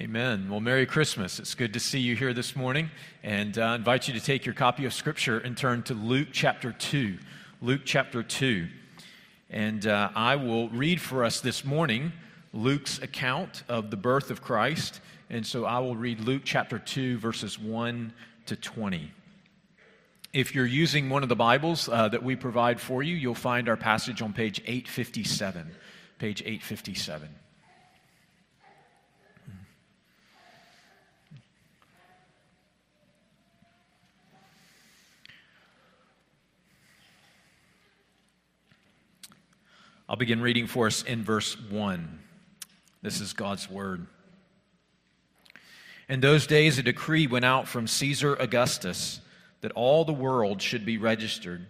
Amen. Well, Merry Christmas. It's good to see you here this morning. And uh, I invite you to take your copy of Scripture and turn to Luke chapter 2. Luke chapter 2. And uh, I will read for us this morning Luke's account of the birth of Christ. And so I will read Luke chapter 2, verses 1 to 20. If you're using one of the Bibles uh, that we provide for you, you'll find our passage on page 857. Page 857. I'll begin reading for us in verse 1. This is God's word. In those days, a decree went out from Caesar Augustus that all the world should be registered.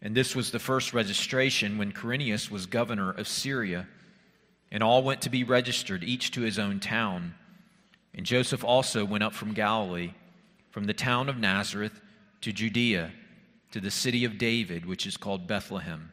And this was the first registration when Quirinius was governor of Syria. And all went to be registered, each to his own town. And Joseph also went up from Galilee, from the town of Nazareth to Judea, to the city of David, which is called Bethlehem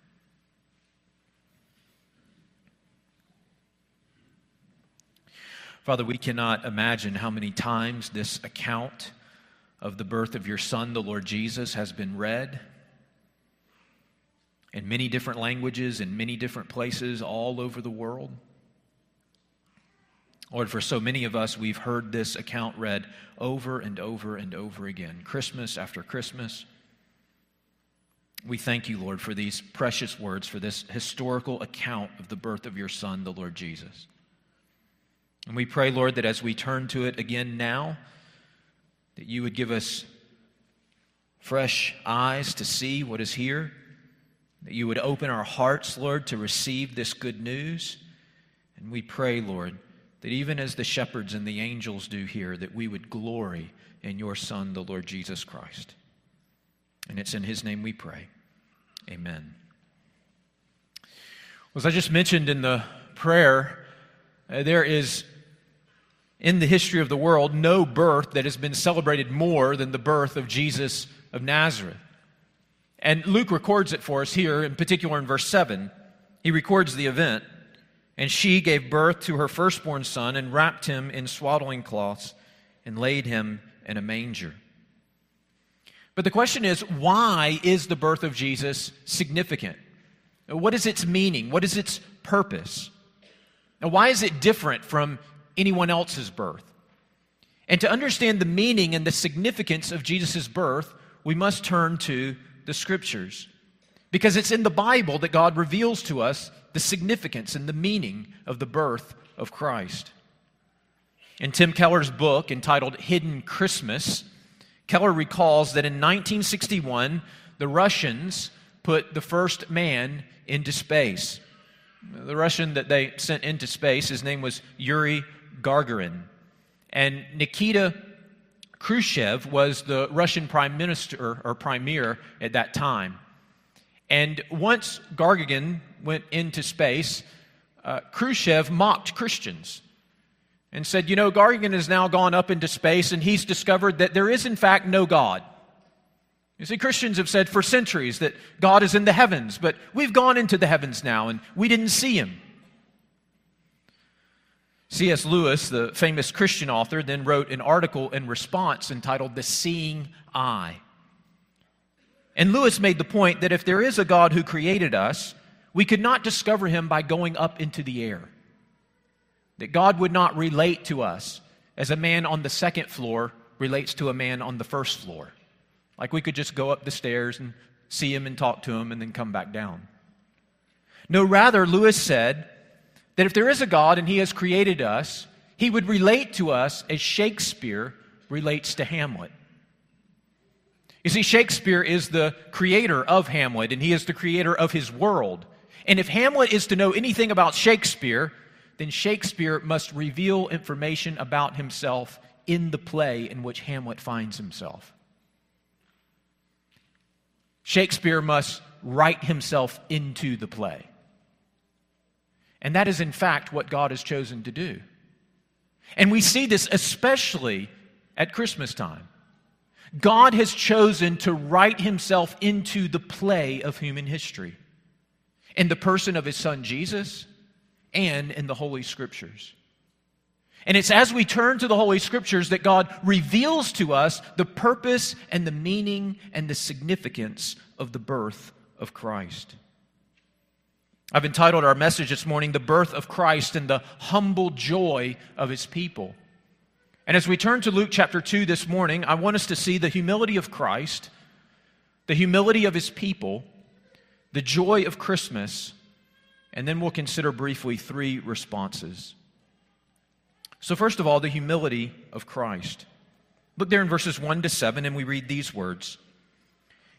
Father, we cannot imagine how many times this account of the birth of your Son, the Lord Jesus, has been read in many different languages, in many different places all over the world. Lord, for so many of us, we've heard this account read over and over and over again, Christmas after Christmas. We thank you, Lord, for these precious words, for this historical account of the birth of your Son, the Lord Jesus. And we pray, Lord, that as we turn to it again now, that you would give us fresh eyes to see what is here, that you would open our hearts, Lord, to receive this good news. And we pray, Lord, that even as the shepherds and the angels do here, that we would glory in your Son, the Lord Jesus Christ. And it's in his name we pray. Amen. As I just mentioned in the prayer, uh, there is in the history of the world no birth that has been celebrated more than the birth of Jesus of Nazareth. And Luke records it for us here, in particular in verse 7. He records the event. And she gave birth to her firstborn son and wrapped him in swaddling cloths and laid him in a manger. But the question is why is the birth of Jesus significant? What is its meaning? What is its purpose? Now, why is it different from anyone else's birth. And to understand the meaning and the significance of Jesus' birth, we must turn to the scriptures. Because it's in the Bible that God reveals to us the significance and the meaning of the birth of Christ. In Tim Keller's book entitled Hidden Christmas, Keller recalls that in 1961, the Russians put the first man into space. The Russian that they sent into space, his name was Yuri Gagarin. And Nikita Khrushchev was the Russian prime minister or premier at that time. And once Gagarin went into space, uh, Khrushchev mocked Christians and said, You know, Gagarin has now gone up into space and he's discovered that there is, in fact, no God. You see, Christians have said for centuries that God is in the heavens, but we've gone into the heavens now and we didn't see him. C.S. Lewis, the famous Christian author, then wrote an article in response entitled The Seeing Eye. And Lewis made the point that if there is a God who created us, we could not discover him by going up into the air. That God would not relate to us as a man on the second floor relates to a man on the first floor. Like we could just go up the stairs and see him and talk to him and then come back down. No, rather, Lewis said that if there is a God and he has created us, he would relate to us as Shakespeare relates to Hamlet. You see, Shakespeare is the creator of Hamlet, and he is the creator of his world. And if Hamlet is to know anything about Shakespeare, then Shakespeare must reveal information about himself in the play in which Hamlet finds himself. Shakespeare must write himself into the play. And that is, in fact, what God has chosen to do. And we see this especially at Christmas time. God has chosen to write himself into the play of human history in the person of his son Jesus and in the Holy Scriptures. And it's as we turn to the Holy Scriptures that God reveals to us the purpose and the meaning and the significance of the birth of Christ. I've entitled our message this morning, The Birth of Christ and the Humble Joy of His People. And as we turn to Luke chapter 2 this morning, I want us to see the humility of Christ, the humility of His people, the joy of Christmas, and then we'll consider briefly three responses. So, first of all, the humility of Christ. Look there in verses 1 to 7, and we read these words.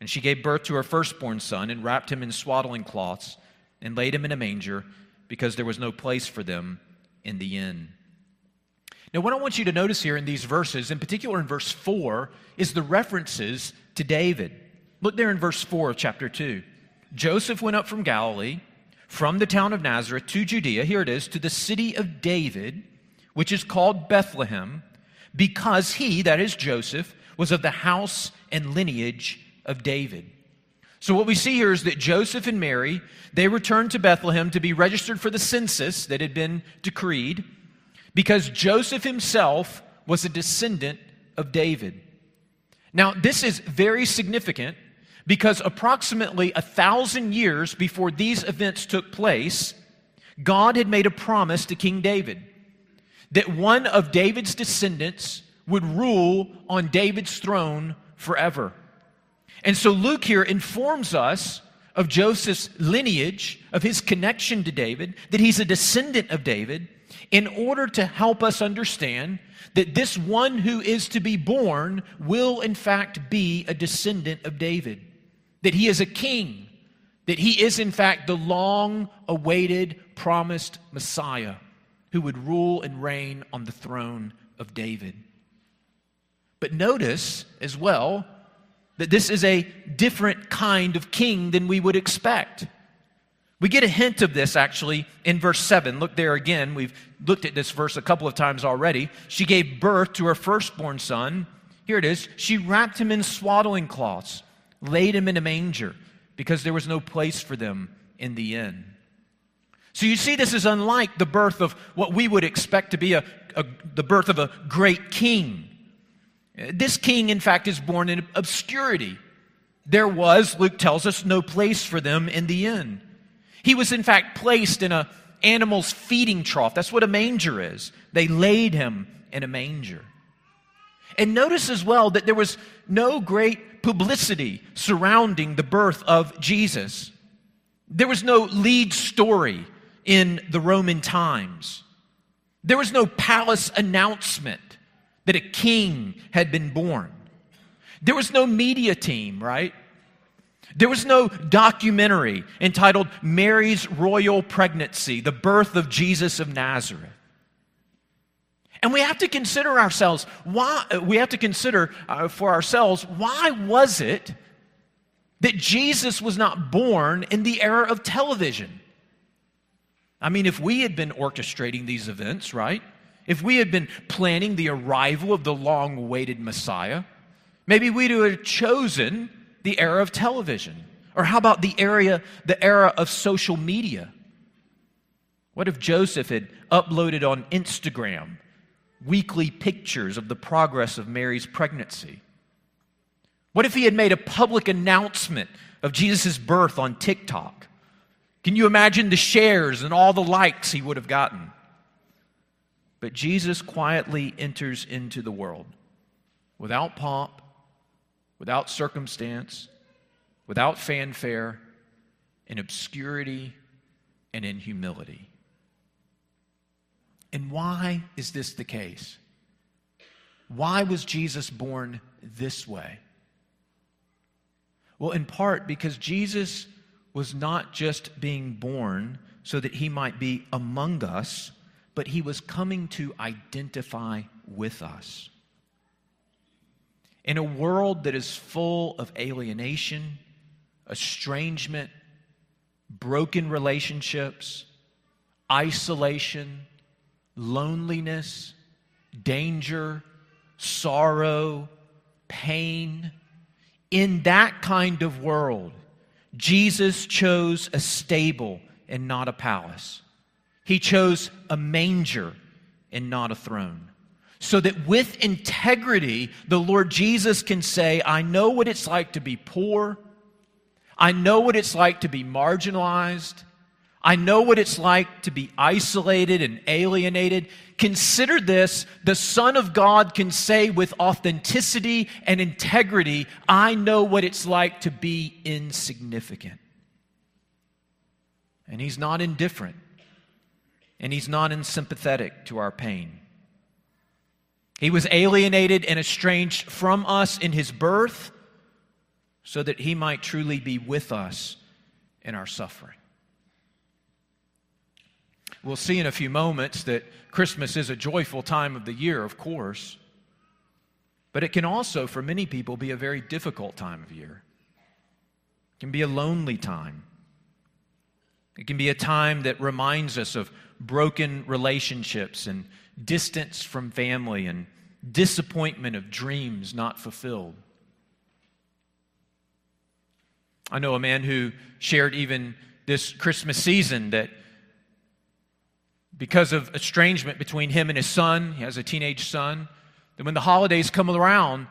And she gave birth to her firstborn son and wrapped him in swaddling cloths and laid him in a manger because there was no place for them in the inn. Now, what I want you to notice here in these verses, in particular in verse 4, is the references to David. Look there in verse 4 of chapter 2. Joseph went up from Galilee, from the town of Nazareth to Judea, here it is, to the city of David, which is called Bethlehem, because he, that is Joseph, was of the house and lineage of David. So what we see here is that Joseph and Mary, they returned to Bethlehem to be registered for the census that had been decreed because Joseph himself was a descendant of David. Now, this is very significant because approximately a thousand years before these events took place, God had made a promise to King David that one of David's descendants would rule on David's throne forever. And so Luke here informs us of Joseph's lineage, of his connection to David, that he's a descendant of David, in order to help us understand that this one who is to be born will, in fact, be a descendant of David, that he is a king, that he is, in fact, the long awaited, promised Messiah who would rule and reign on the throne of David. But notice as well that this is a different kind of king than we would expect. We get a hint of this actually in verse 7. Look there again. We've looked at this verse a couple of times already. She gave birth to her firstborn son. Here it is. She wrapped him in swaddling cloths, laid him in a manger, because there was no place for them in the inn. So you see, this is unlike the birth of what we would expect to be a, a the birth of a great king. This king, in fact, is born in obscurity. There was, Luke tells us, no place for them in the inn. He was, in fact, placed in a animal's feeding trough. That's what a manger is. They laid him in a manger. And notice as well that there was no great publicity surrounding the birth of Jesus. There was no lead story in the Roman times. There was no palace announcement that a king had been born. There was no media team, right? There was no documentary entitled Mary's Royal Pregnancy, the birth of Jesus of Nazareth. And we have to consider ourselves, why, we have to consider uh, for ourselves, why was it that Jesus was not born in the era of television? I mean, if we had been orchestrating these events, right? If we had been planning the arrival of the long awaited Messiah, maybe we'd have chosen the era of television. Or how about the area, the era of social media? What if Joseph had uploaded on Instagram weekly pictures of the progress of Mary's pregnancy? What if he had made a public announcement of Jesus' birth on TikTok? Can you imagine the shares and all the likes he would have gotten? But Jesus quietly enters into the world without pomp, without circumstance, without fanfare, in obscurity and in humility. And why is this the case? Why was Jesus born this way? Well, in part because Jesus was not just being born so that he might be among us, but he was coming to identify with us. In a world that is full of alienation, estrangement, broken relationships, isolation, loneliness, danger, sorrow, pain. In that kind of world, Jesus chose a stable and not a palace. He chose a manger and not a throne. So that with integrity, the Lord Jesus can say, I know what it's like to be poor. I know what it's like to be marginalized. I know what it's like to be isolated and alienated. Consider this the Son of God can say with authenticity and integrity, I know what it's like to be insignificant. And He's not indifferent, and He's not unsympathetic to our pain. He was alienated and estranged from us in His birth so that He might truly be with us in our suffering. We'll see in a few moments that Christmas is a joyful time of the year, of course, but it can also, for many people, be a very difficult time of year. It can be a lonely time. It can be a time that reminds us of broken relationships and distance from family and disappointment of dreams not fulfilled. I know a man who shared even this Christmas season that because of estrangement between him and his son. He has a teenage son. That when the holidays come around,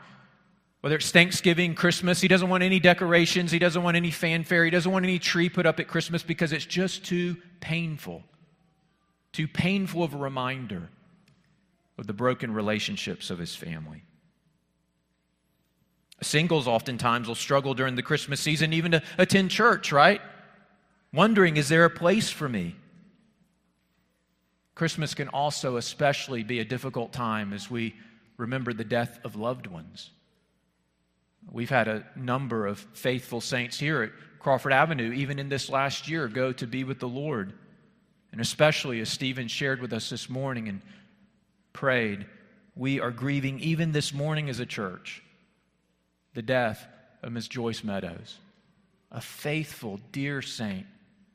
whether it's Thanksgiving, Christmas, he doesn't want any decorations, he doesn't want any fanfare, he doesn't want any tree put up at Christmas because it's just too painful. Too painful of a reminder of the broken relationships of his family. Singles oftentimes will struggle during the Christmas season even to attend church, right? Wondering, is there a place for me? Christmas can also especially be a difficult time as we remember the death of loved ones. We've had a number of faithful saints here at Crawford Avenue, even in this last year, go to be with the Lord. And especially as Stephen shared with us this morning and prayed, we are grieving even this morning as a church the death of Miss Joyce Meadows, a faithful, dear saint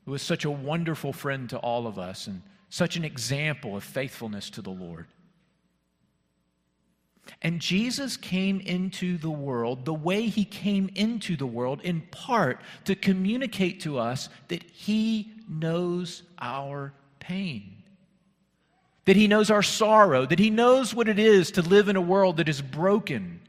who was such a wonderful friend to all of us and such an example of faithfulness to the Lord. And Jesus came into the world the way he came into the world, in part to communicate to us that he knows our pain, that he knows our sorrow, that he knows what it is to live in a world that is broken.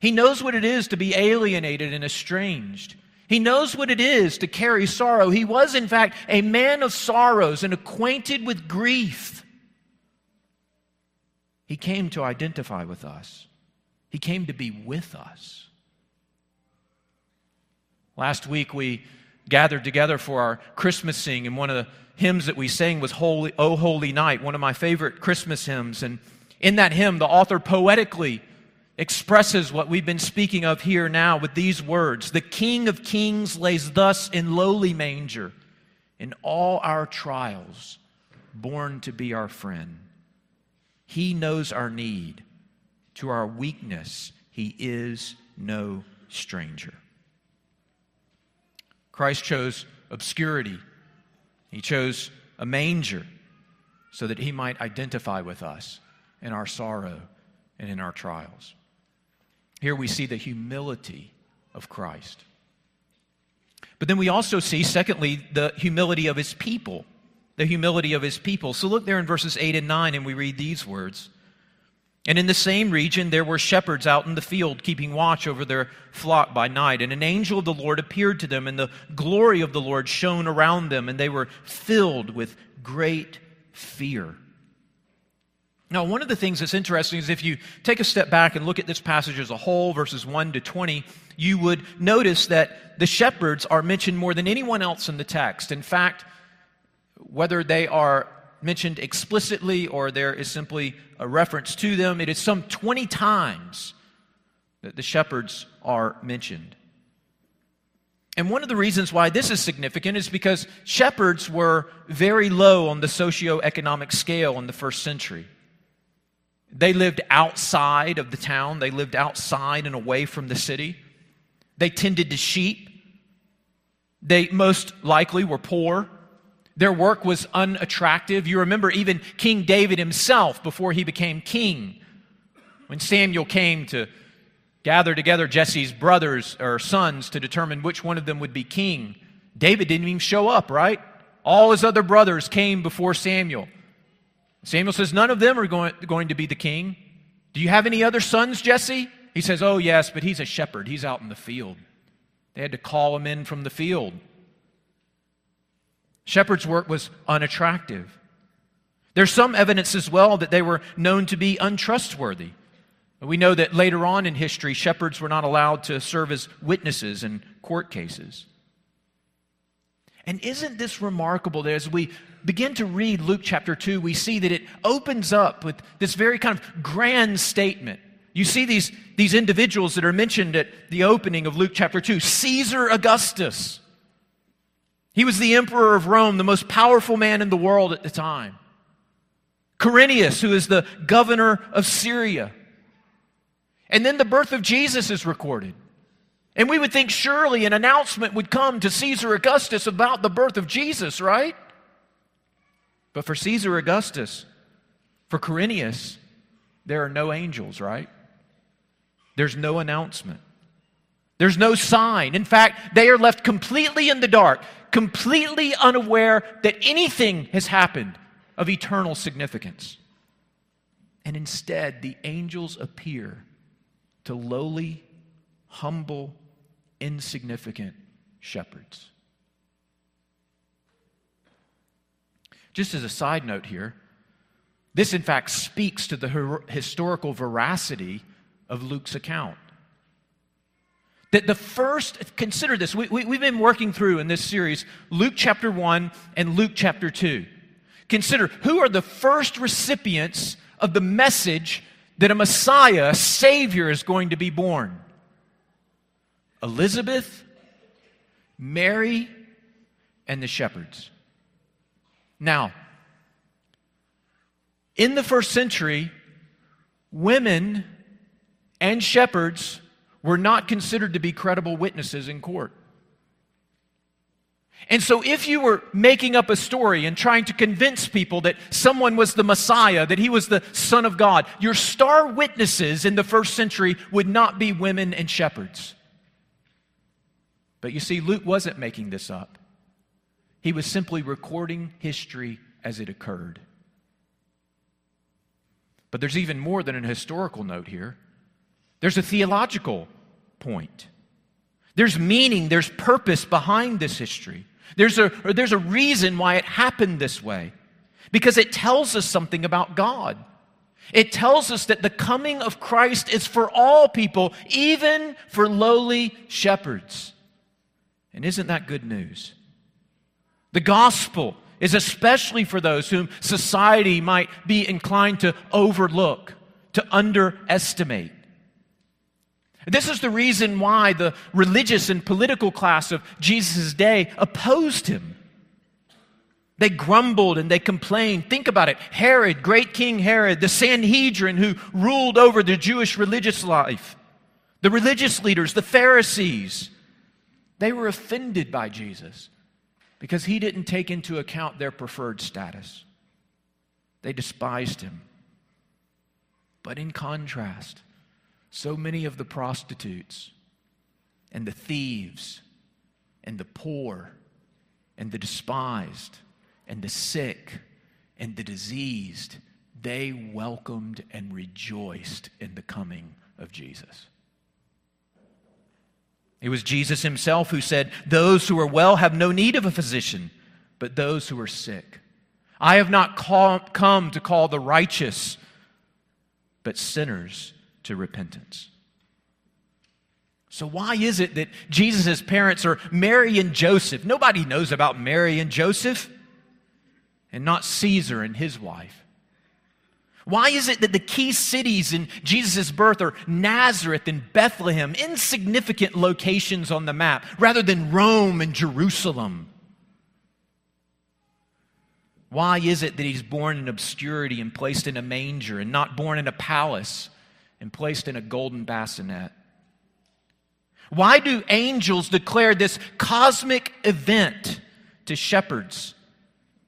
He knows what it is to be alienated and estranged. He knows what it is to carry sorrow. He was, in fact, a man of sorrows and acquainted with grief. He came to identify with us, He came to be with us. Last week, we gathered together for our Christmas sing, and one of the hymns that we sang was Holy, O Holy Night, one of my favorite Christmas hymns. And in that hymn, the author poetically expresses what we've been speaking of here now with these words The King of Kings lays thus in lowly manger, in all our trials, born to be our friend. He knows our need. To our weakness, He is no stranger. Christ chose obscurity, He chose a manger so that He might identify with us in our sorrow and in our trials. Here we see the humility of Christ. But then we also see, secondly, the humility of his people. The humility of his people. So look there in verses 8 and 9, and we read these words. And in the same region there were shepherds out in the field, keeping watch over their flock by night. And an angel of the Lord appeared to them, and the glory of the Lord shone around them, and they were filled with great fear. Now, one of the things that's interesting is if you take a step back and look at this passage as a whole, verses 1 to 20, you would notice that the shepherds are mentioned more than anyone else in the text. In fact, whether they are mentioned explicitly or there is simply a reference to them, it is some 20 times that the shepherds are mentioned. And one of the reasons why this is significant is because shepherds were very low on the socioeconomic scale in the first century. They lived outside of the town, they lived outside and away from the city. They tended to sheep. They most likely were poor. Their work was unattractive. You remember even King David himself before he became king. When Samuel came to gather together Jesse's brothers or sons to determine which one of them would be king, David didn't even show up, right? All his other brothers came before Samuel. Samuel says, None of them are going, going to be the king. Do you have any other sons, Jesse? He says, Oh, yes, but he's a shepherd. He's out in the field. They had to call him in from the field. Shepherd's work was unattractive. There's some evidence as well that they were known to be untrustworthy. We know that later on in history, shepherds were not allowed to serve as witnesses in court cases. And isn't this remarkable that as we begin to read Luke chapter 2, we see that it opens up with this very kind of grand statement. You see these, these individuals that are mentioned at the opening of Luke chapter 2 Caesar Augustus. He was the emperor of Rome, the most powerful man in the world at the time. Quirinius, who is the governor of Syria. And then the birth of Jesus is recorded. And we would think surely an announcement would come to Caesar Augustus about the birth of Jesus, right? But for Caesar Augustus, for Quirinius, there are no angels, right? There's no announcement. There's no sign. In fact, they are left completely in the dark, completely unaware that anything has happened of eternal significance. And instead, the angels appear to lowly, humble, insignificant shepherds. Just as a side note here, this in fact speaks to the historical veracity of Luke's account. That the first, consider this, we, we, we've been working through in this series Luke chapter 1 and Luke chapter 2. Consider who are the first recipients of the message that a Messiah, a Savior, is going to be born Elizabeth, Mary, and the shepherds. Now, in the first century, women and shepherds were not considered to be credible witnesses in court. And so, if you were making up a story and trying to convince people that someone was the Messiah, that he was the Son of God, your star witnesses in the first century would not be women and shepherds. But you see, Luke wasn't making this up. He was simply recording history as it occurred. But there's even more than an historical note here, there's a theological point. There's meaning, there's purpose behind this history. There's a, there's a reason why it happened this way because it tells us something about God. It tells us that the coming of Christ is for all people, even for lowly shepherds. And isn't that good news? The gospel is especially for those whom society might be inclined to overlook, to underestimate. This is the reason why the religious and political class of Jesus' day opposed him. They grumbled and they complained. Think about it Herod, great King Herod, the Sanhedrin who ruled over the Jewish religious life, the religious leaders, the Pharisees, they were offended by Jesus because he didn't take into account their preferred status. They despised him. But in contrast, so many of the prostitutes and the thieves and the poor and the despised and the sick and the diseased, they welcomed and rejoiced in the coming of Jesus. It was Jesus himself who said, Those who are well have no need of a physician, but those who are sick. I have not call, come to call the righteous, but sinners to repentance. So, why is it that Jesus' parents are Mary and Joseph? Nobody knows about Mary and Joseph and not Caesar and his wife? Why is it that the key cities in Jesus' birth are Nazareth and Bethlehem, insignificant locations on the map, rather than Rome and Jerusalem? Why is it that he's born in obscurity and placed in a manger and not born in a palace and placed in a golden bassinet? Why do angels declare this cosmic event to shepherds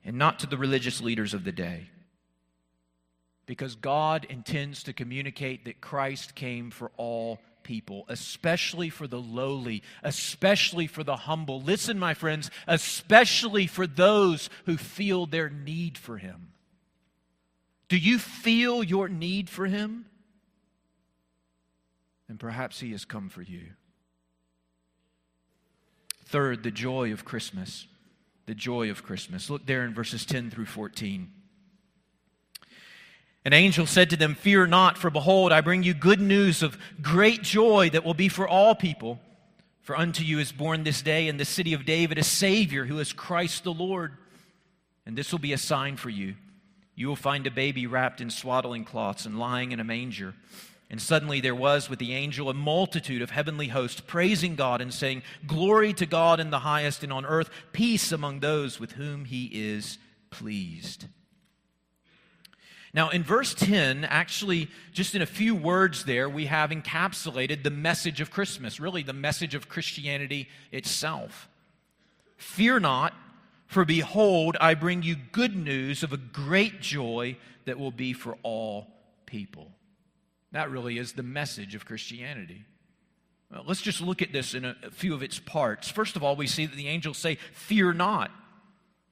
and not to the religious leaders of the day. Because God intends to communicate that Christ came for all people, especially for the lowly, especially for the humble. Listen, my friends, especially for those who feel their need for Him. Do you feel your need for Him? And perhaps He has come for you. Third, the joy of Christmas the joy of Christmas. Look there in verses 10 through 14. An angel said to them, Fear not, for behold, I bring you good news of great joy that will be for all people. For unto you is born this day in the city of David a Savior who is Christ the Lord. And this will be a sign for you. You will find a baby wrapped in swaddling cloths and lying in a manger. And suddenly there was with the angel a multitude of heavenly hosts praising God and saying, Glory to God in the highest, and on earth peace among those with whom he is pleased. Now, in verse 10, actually, just in a few words there, we have encapsulated the message of Christmas, really the message of Christianity itself. Fear not, for behold, I bring you good news of a great joy that will be for all people. That really is the message of Christianity. Well, let's just look at this in a, a, few of its parts. First of all, we see that the angels say, Fear not.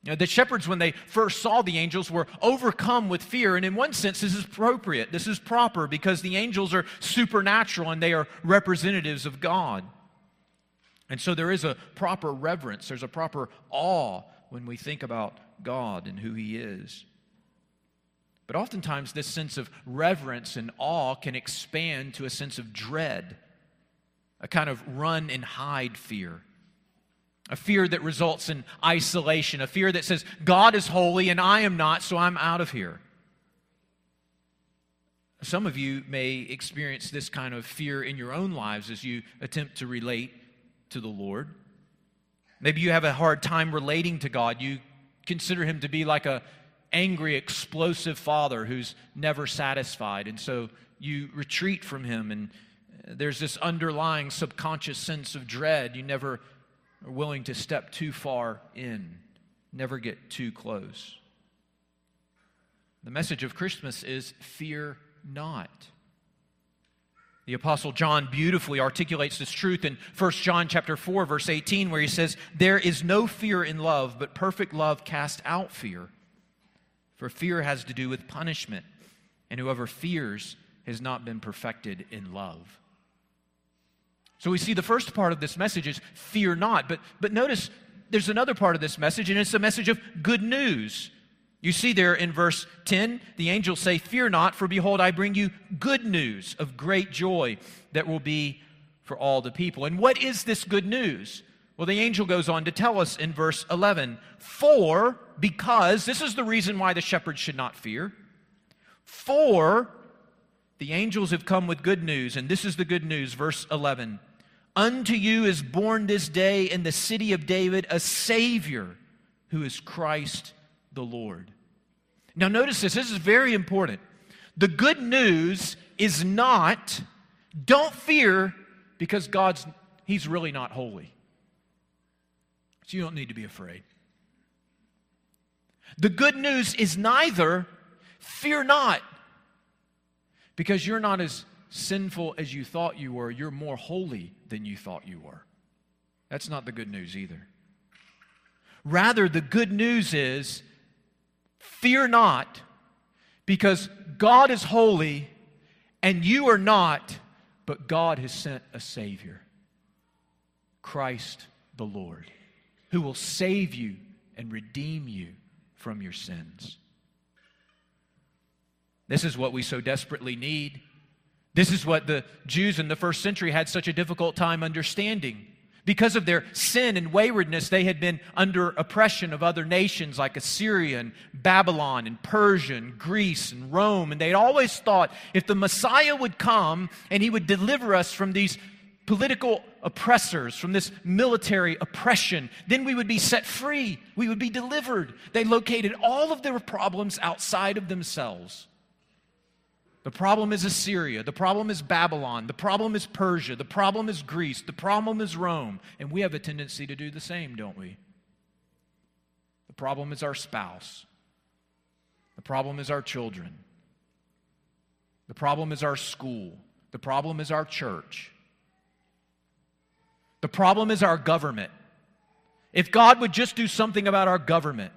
You know, the shepherds, when they first saw the angels, were overcome with fear. And in one sense, this is appropriate. This is proper because the angels are supernatural and they are representatives of God. And so there is a proper reverence, there's a proper awe when we think about God and who He is. But oftentimes, this sense of reverence and awe can expand to a sense of dread, a kind of run and hide fear. A fear that results in isolation, a fear that says, God is holy and I am not, so I'm out of here. Some of you may experience this kind of fear in your own lives as you attempt to relate to the Lord. Maybe you have a hard time relating to God. You consider Him to be like a angry, explosive father who's never satisfied. And so you retreat from him, and uh, there's this underlying subconscious sense of dread. You never are willing to step too far in, never get too close. The message of Christmas is fear not. The apostle John beautifully articulates this truth in 1 John chapter 4 verse 18 where he says there is no fear in love but perfect love casts out fear for fear has to do with punishment, and whoever fears has not been perfected in love. So we see the first part of this message is fear not. But, but notice there's another part of this message, and it's a message of good news. You see there in verse 10, the angels say, Fear not, for behold, I bring you good news of great joy that will be for all the people. And what is this good news? Well, the angel goes on to tell us in verse 11, For, because, this is the reason why the shepherds should not fear, for the angels have come with good news, and this is the good news, verse 11. Unto you is born this day in the city of David a Savior who is Christ the Lord. Now, notice this, this is very important. The good news is not, don't fear because God's, He's really not holy. You don't need to be afraid. The good news is neither, fear not because you're not as sinful as you thought you were, you're more holy than you thought you were. That's not the good news either. Rather, the good news is fear not, because God is holy and you are not, but God has sent a Savior, Christ the Lord, who will save you and redeem you from your sins. This is what we so desperately need. This is what the Jews in the first century had such a difficult time understanding. Because of their sin and waywardness, they had been under oppression of other nations like Assyria and Babylon and Persia and Greece and Rome. And they'd always thought if the Messiah would come and he would deliver us from these political oppressors, from this military oppression, then we would be set free. We would be delivered. They located all of their problems outside of themselves. The problem is Assyria. The problem is Babylon. The problem is Persia. The problem is Greece. The problem is Rome. And we have a tendency to do the same, don't we? The problem is our spouse. The problem is our children. The problem is our school. The problem is our church. The problem is our government. If God would just do something about our government,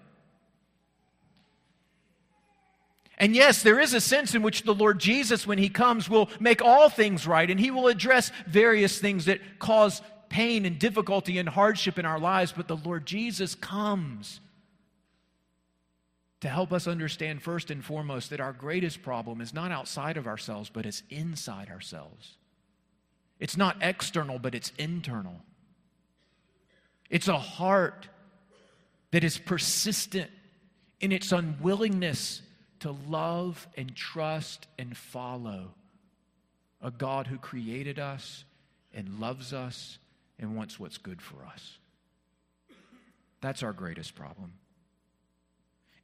And yes, there is a sense in which the Lord Jesus, when he comes, will make all things right and he will address various things that cause pain and difficulty and hardship in our lives. But the Lord Jesus comes to help us understand, first and foremost, that our greatest problem is not outside of ourselves, but it's inside ourselves. It's not external, but it's internal. It's a heart that is persistent in its unwillingness to love and trust and follow a God who created us and loves us and wants what's good for us. That's our greatest problem.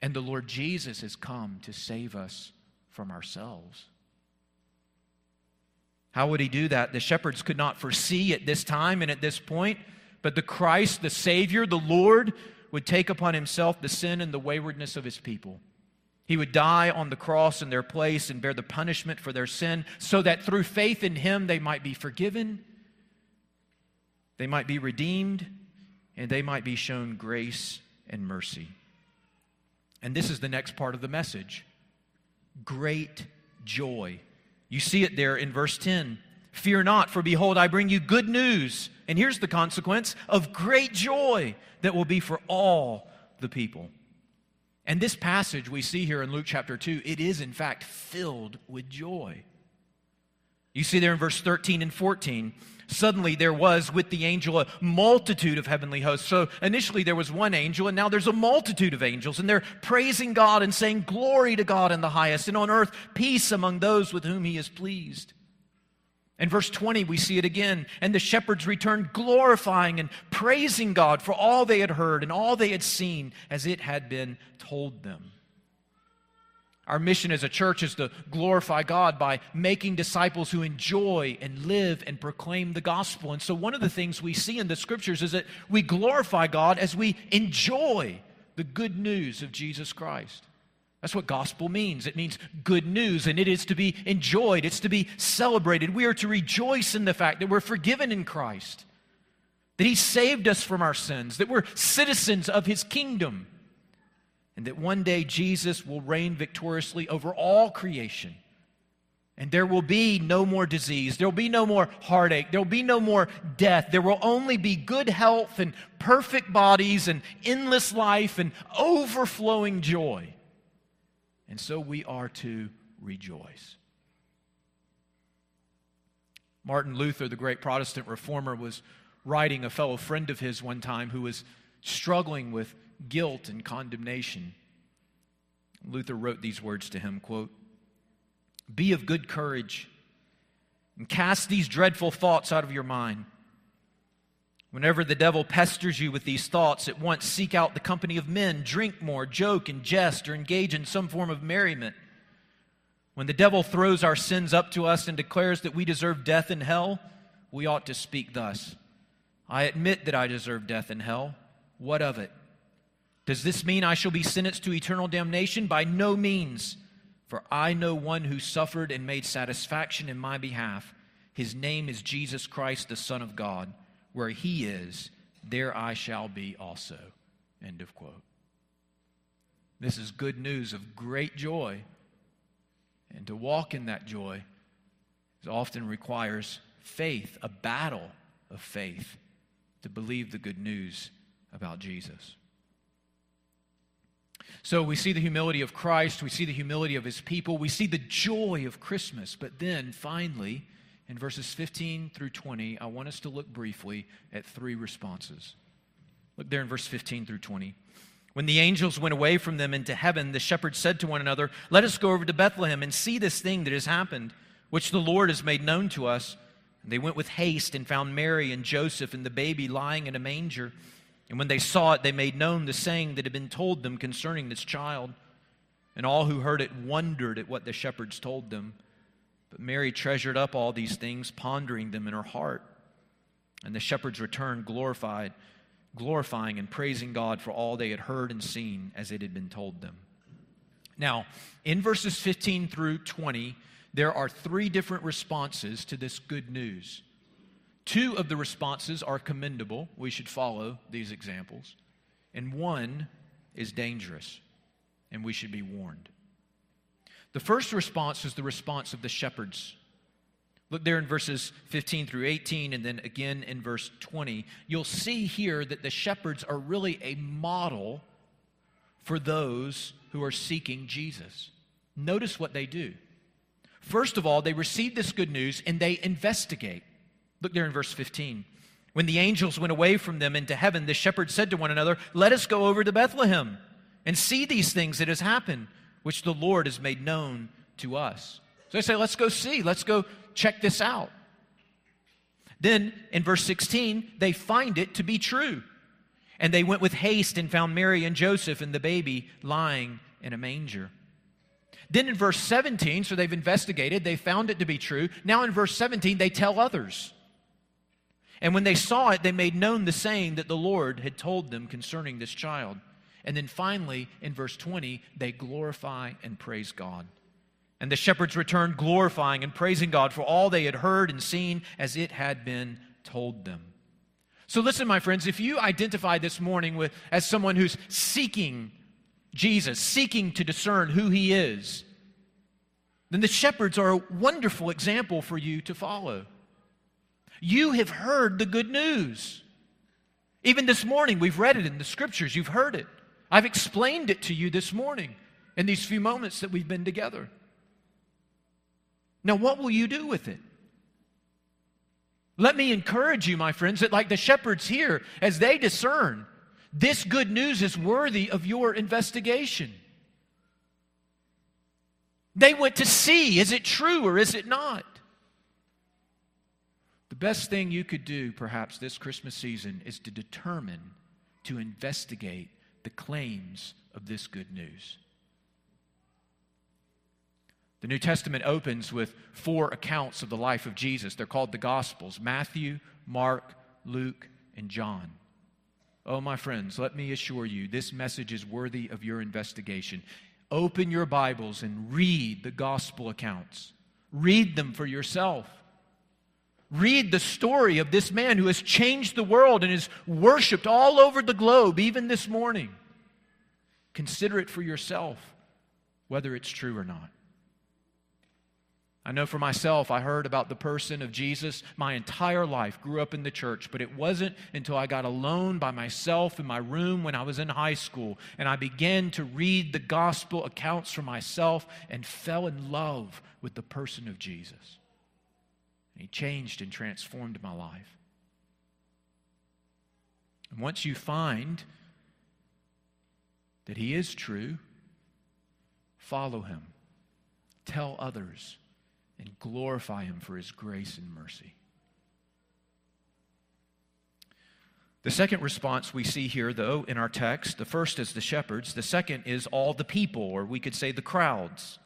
And the Lord Jesus has come to save us from ourselves. How would he do that? The shepherds could not foresee at this time and at this point, but the Christ, the Savior, the Lord, would take upon himself the sin and the waywardness of his people. He would die on the cross in their place and bear the punishment for their sin so that through faith in him they might be forgiven, they might be redeemed, and they might be shown grace and mercy. And this is the next part of the message great joy. You see it there in verse 10. Fear not, for behold, I bring you good news. And here's the consequence of great joy that will be for all the people. And this passage we see here in Luke chapter 2, it is in fact filled with joy. You see there in verse 13 and 14, suddenly there was with the angel a multitude of heavenly hosts. So initially there was one angel, and now there's a multitude of angels, and they're praising God and saying, Glory to God in the highest, and on earth peace among those with whom he is pleased. In verse 20, we see it again. And the shepherds returned, glorifying and praising God for all they had heard and all they had seen as it had been told them. Our mission as a church is to glorify God by making disciples who enjoy and live and proclaim the gospel. And so, one of the things we see in the scriptures is that we glorify God as we enjoy the good news of Jesus Christ. That's what gospel means. It means good news, and it is to be enjoyed, it's to be celebrated. We are to rejoice in the fact that we're forgiven in Christ, that He saved us from our sins, that we're citizens of His kingdom, and that one day Jesus will reign victoriously over all creation, And there will be no more disease. There will be no more heartache. There will be no more death. There will only be good health and perfect bodies and endless life and overflowing joy. And so we are to rejoice. Martin Luther, the great Protestant reformer, was writing a fellow friend of his one time who was struggling with guilt and condemnation. Luther wrote these words to him quote, Be of good courage and cast these dreadful thoughts out of your mind. Whenever the devil pesters you with these thoughts, at once seek out the company of men, drink more, joke and jest, or engage in some form of merriment. When the devil throws our sins up to us and declares that we deserve death in hell, we ought to speak thus I admit that I deserve death in hell. What of it? Does this mean I shall be sentenced to eternal damnation? By no means. For I know one who suffered and made satisfaction in my behalf. His name is Jesus Christ, the Son of God. Where he is, there I shall be also. End of quote. This is good news of great joy. And to walk in that joy often requires faith, a battle of faith, to believe the good news about Jesus. So we see the humility of Christ, we see the humility of his people, we see the joy of Christmas. But then finally, in verses 15 through 20, I want us to look briefly at three responses. Look there in verse 15 through 20. When the angels went away from them into heaven, the shepherds said to one another, Let us go over to Bethlehem and see this thing that has happened, which the Lord has made known to us. And they went with haste and found Mary and Joseph and the baby lying in a manger. And when they saw it, they made known the saying that had been told them concerning this child. And all who heard it wondered at what the shepherds told them. But Mary treasured up all these things, pondering them in her heart. And the shepherds returned glorified, glorifying and praising God for all they had heard and seen as it had been told them. Now, in verses 15 through 20, there are three different responses to this good news. Two of the responses are commendable. We should follow these examples. And one is dangerous, and we should be warned. The first response is the response of the shepherds. Look there in verses 15 through 18, and then again in verse 20. You'll see here that the shepherds are really a model for those who are seeking Jesus. Notice what they do. First of all, they receive this good news and they investigate. Look there in verse 15. When the angels went away from them into heaven, the shepherds said to one another, Let us go over to Bethlehem and see these things that has happened, which the Lord has made known to us. So they say, Let's go see, let's go check this out. Then in verse 16, they find it to be true. And they went with haste and found Mary and Joseph and the baby lying in a manger. Then in verse 17, so they've investigated, they found it to be true. Now in verse 17, they tell others. And when they saw it, they made known the saying that the Lord had told them concerning this child. And then finally, in verse 20, they glorify and praise God. And the shepherds returned glorifying and praising God for all they had heard and seen as it had been told them. So listen, my friends, if you identify this morning with, as someone who's seeking Jesus, seeking to discern who he is, then the shepherds are a wonderful example for you to follow. You have heard the good news. Even this morning, we've read it in the scriptures. You've heard it. I've explained it to you this morning in these few moments that we've been together. Now, what will you do with it? Let me encourage you, my friends, that like the shepherds here, as they discern, this good news is worthy of your investigation. They went to see is it true or is it not? The best thing you could do, perhaps, this Christmas season is to determine to investigate the claims of this good news. The New Testament opens with four accounts of the life of Jesus. They're called the Gospels Matthew, Mark, Luke, and John. Oh, my friends, let me assure you, this message is worthy of your investigation. Open your Bibles and read the Gospel accounts, read them for yourself. Read the story of this man who has changed the world and is worshiped all over the globe, even this morning. Consider it for yourself whether it's true or not. I know for myself, I heard about the person of Jesus my entire life, grew up in the church, but it wasn't until I got alone by myself in my room when I was in high school and I began to read the gospel accounts for myself and fell in love with the person of Jesus. And he changed and transformed my life. And once you find that he is true, follow him, tell others and glorify Him for His grace and mercy. The second response we see here, though, in our text, the first is the shepherds, the second is all the people, or we could say the crowds.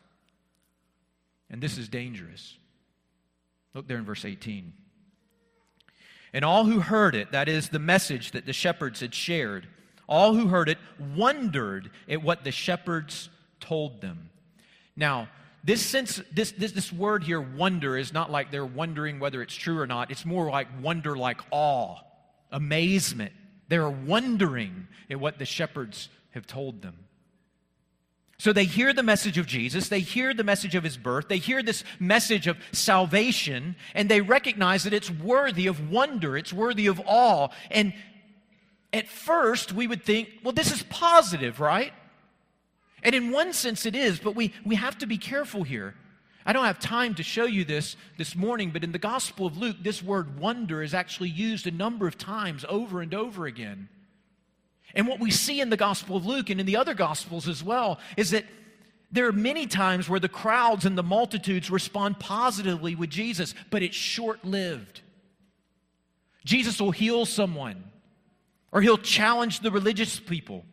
And this is dangerous. Look there in verse 18. And all who heard it, that is the message that the shepherds had shared, all who heard it wondered at what the shepherds told them. Now, this sense, this, this, this word here, wonder, is not like they're wondering whether it's true or not. It's more like wonder, like awe, amazement. They're wondering at what the shepherds have told them. So they hear the message of Jesus, they hear the message of his birth, they hear this message of salvation, and they recognize that it's worthy of wonder, it's worthy of awe. And at first, we would think, well, this is positive, right? And in one sense, it is, but we, we have to be careful here. I don't have time to show you this this morning, but in the Gospel of Luke, this word wonder is actually used a number of times over and over again. And what we see in the Gospel of Luke and in the other Gospels as well is that there are many times where the crowds and the multitudes respond positively with Jesus, but it's short lived. Jesus will heal someone, or he'll challenge the religious people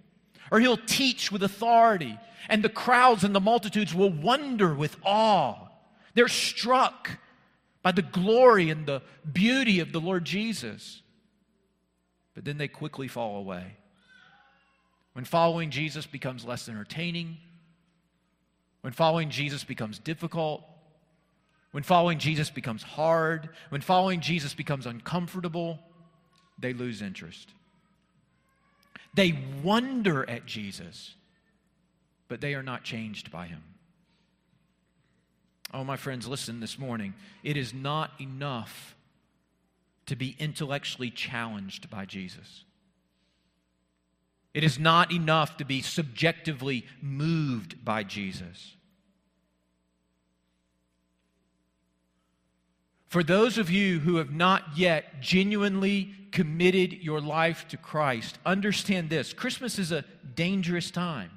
or he'll teach with authority, and the crowds and the multitudes will wonder with awe. They're struck by the glory and the beauty of the Lord Jesus. But then they quickly fall away. When following Jesus becomes less entertaining, when following Jesus becomes difficult, when following Jesus becomes hard, when following Jesus becomes uncomfortable, they lose interest. They wonder at Jesus, but they are not changed by him. Oh, my friends, listen this morning. It is not enough to be intellectually challenged by Jesus. It is not enough to be subjectively moved by Jesus. For those of you who have not yet genuinely committed your life to Christ, understand this Christmas is a dangerous time.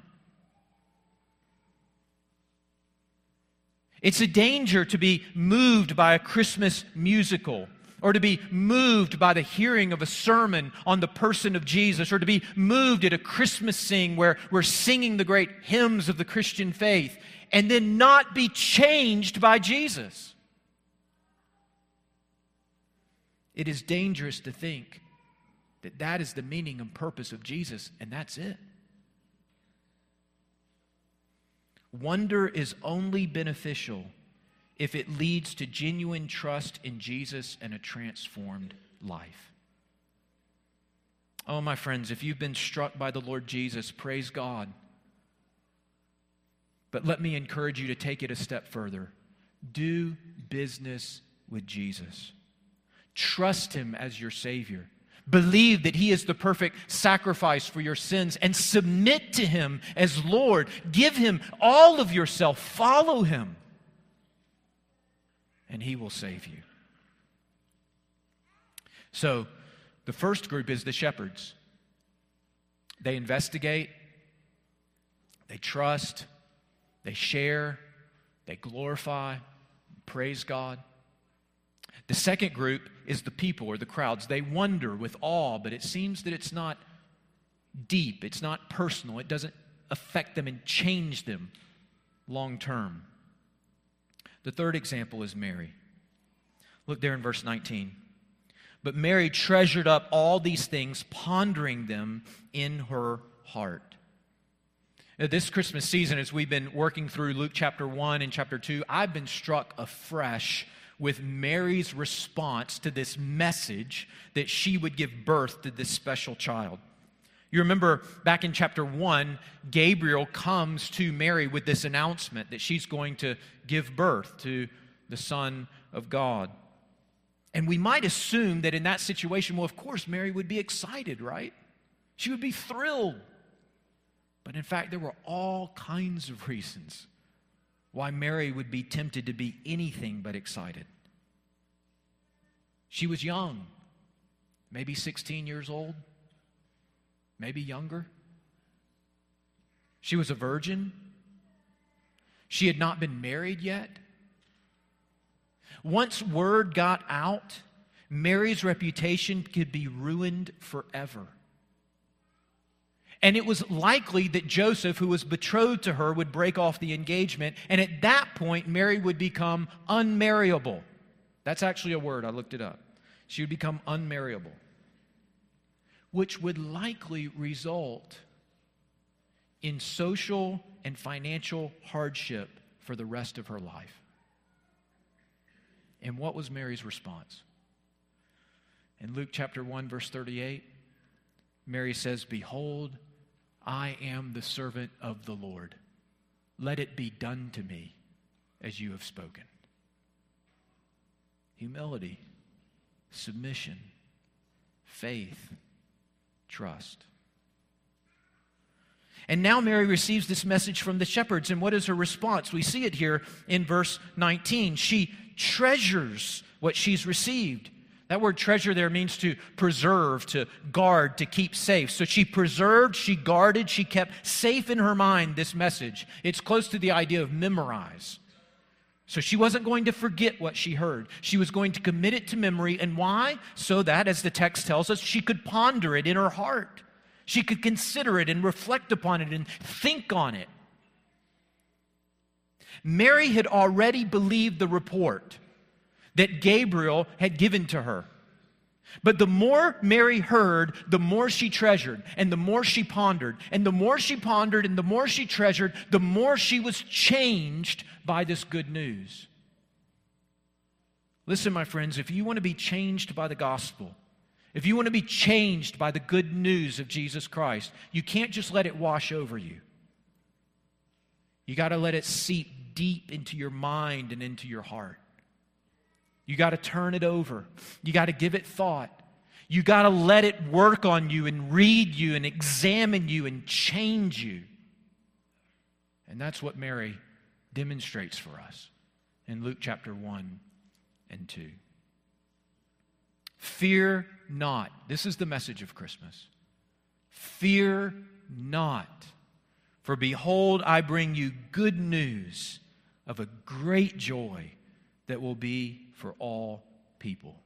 It's a danger to be moved by a Christmas musical or to be moved by the hearing of a sermon on the person of Jesus, or to be moved at a Christmas sing where we're singing the great hymns of the Christian faith, and then not be changed by Jesus. It is dangerous to think that that is the meaning and purpose of Jesus, and that's it. Wonder is only beneficial if it leads to genuine trust in Jesus and a transformed life. Oh, my friends, if you've been struck by the Lord Jesus, praise God. But let me encourage you to take it a step further. Do business with Jesus. Trust Him as your Savior. Believe that He is the perfect sacrifice for your sins and submit to Him as Lord. Give Him all of yourself. Follow Him, and He will save you. So, the first group is the shepherds. They investigate, they trust, they share, they glorify, praise God. The second group is the people or the crowds. They wonder with awe, but it seems that it's not deep, it's not personal, it doesn't affect them and change them long term. The third example is Mary. Look there in verse 19. But Mary treasured up all these things, pondering them in her heart. Now, this Christmas season, as we've been working through Luke chapter 1 and chapter 2, I've been struck afresh with Mary's response to this message that she would give birth to this special child. You remember back in chapter 1, Gabriel comes to Mary with this announcement that she's going to give birth to the Son of God. And we might assume that in that situation, well, of course, Mary would be excited, right? She would be thrilled. But in fact, there were all kinds of reasons why Mary would be tempted to be anything but excited. She was young, maybe 16 years old, maybe younger. She was a virgin. She had not been married yet. Once word got out, Mary's reputation could be ruined forever. And it was likely that Joseph, who was betrothed to her, would break off the engagement. And at that point, Mary would become unmarriable. That's actually a word, I looked it up. She would become unmarriable, which would likely result in social and financial hardship for the rest of her life. And what was Mary's response? In Luke chapter 1, verse 38, Mary says, Behold, I am the servant of the Lord. Let it be done to me as you have spoken. Humility, submission, faith, trust. And now Mary receives this message from the shepherds. And what is her response? We see it here in verse 19. She treasures what she's received. That word treasure there means to preserve, to guard, to keep safe. So she preserved, she guarded, she kept safe in her mind this message. It's close to the idea of memorize. So she wasn't going to forget what she heard. She was going to commit it to memory. And why? So that, as the text tells us, she could ponder it in her heart. She could consider it and reflect upon it and think on it. Mary had already believed the report that Gabriel had given to her. But the more Mary heard, the more she treasured, and the more she pondered, and the more she pondered, and the more she treasured, the more she was changed by this good news. Listen, my friends, if you want to be changed by the gospel, if you want to be changed by the good news of Jesus Christ, you can't just let it wash over you. You got to let it seep deep into your mind and into your heart. You got to turn it over. You got to give it thought. You got to let it work on you and read you and examine you and change you. And that's what Mary demonstrates for us in Luke chapter 1 and 2. Fear not. This is the message of Christmas. Fear not. For behold, I bring you good news of a great joy that will be for all people.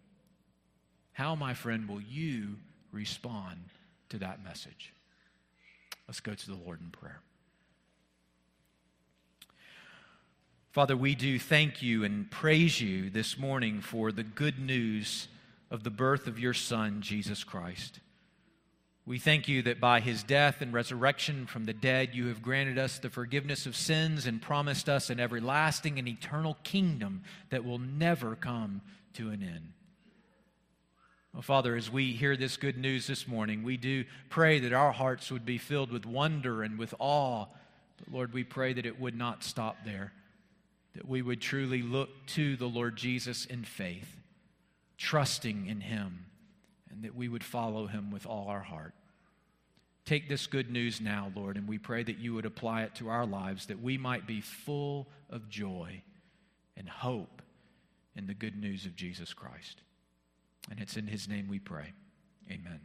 How, my friend, will you respond to that message? Let's go to the Lord in prayer. Father, we do thank you and praise you this morning for the good news of the birth of your Son, Jesus Christ. We thank you that by his death and resurrection from the dead, you have granted us the forgiveness of sins and promised us an everlasting and eternal kingdom that will never come to an end. Well, Father, as we hear this good news this morning, we do pray that our hearts would be filled with wonder and with awe. But Lord, we pray that it would not stop there, that we would truly look to the Lord Jesus in faith trusting in Him, and that we would follow Him with all our heart. Take this good news now, Lord, and we pray that you would apply it to our lives, that we might be full of joy and hope in the good news of Jesus Christ. And it's in His name we pray. Amen.